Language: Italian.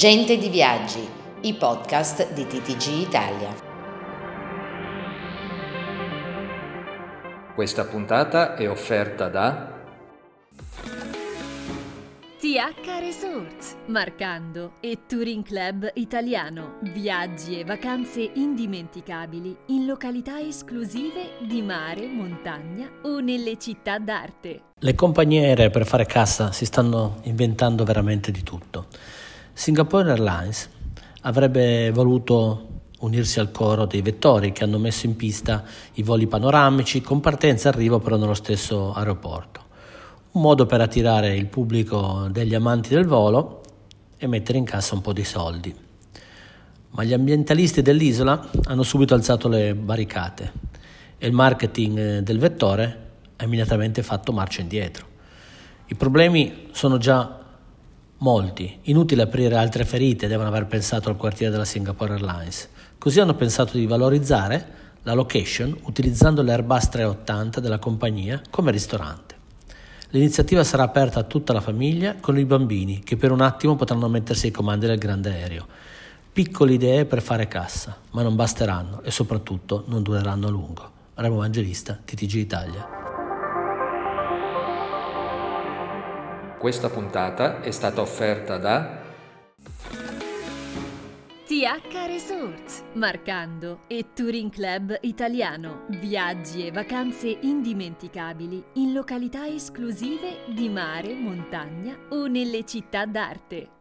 Gente di Viaggi, i podcast di TTG Italia. Questa puntata è offerta da TH Resorts, Marcando e Touring Club Italiano. Viaggi e vacanze indimenticabili in località esclusive di mare, montagna o nelle città d'arte. Le compagnie aeree per fare cassa si stanno inventando veramente di tutto. Singapore Airlines avrebbe voluto unirsi al coro dei vettori che hanno messo in pista i voli panoramici con partenza e arrivo però nello stesso aeroporto un modo per attirare il pubblico degli amanti del volo e mettere in cassa un po' di soldi. Ma gli ambientalisti dell'isola hanno subito alzato le barricate e il marketing del vettore ha immediatamente fatto marcia indietro. I problemi sono già molti, inutile aprire altre ferite, devono aver pensato al quartiere della Singapore Airlines. Così hanno pensato di valorizzare la location utilizzando l'Airbus 380 della compagnia come ristorante. L'iniziativa sarà aperta a tutta la famiglia con i bambini che per un attimo potranno mettersi ai comandi del grande aereo. Piccole idee per fare cassa, ma non basteranno e soprattutto non dureranno a lungo. Remo Evangelista, TTG Italia. Questa puntata è stata offerta da TH Resorts, Marcando e Touring Club Italiano. Viaggi e vacanze indimenticabili in località esclusive di mare, montagna o nelle città d'arte.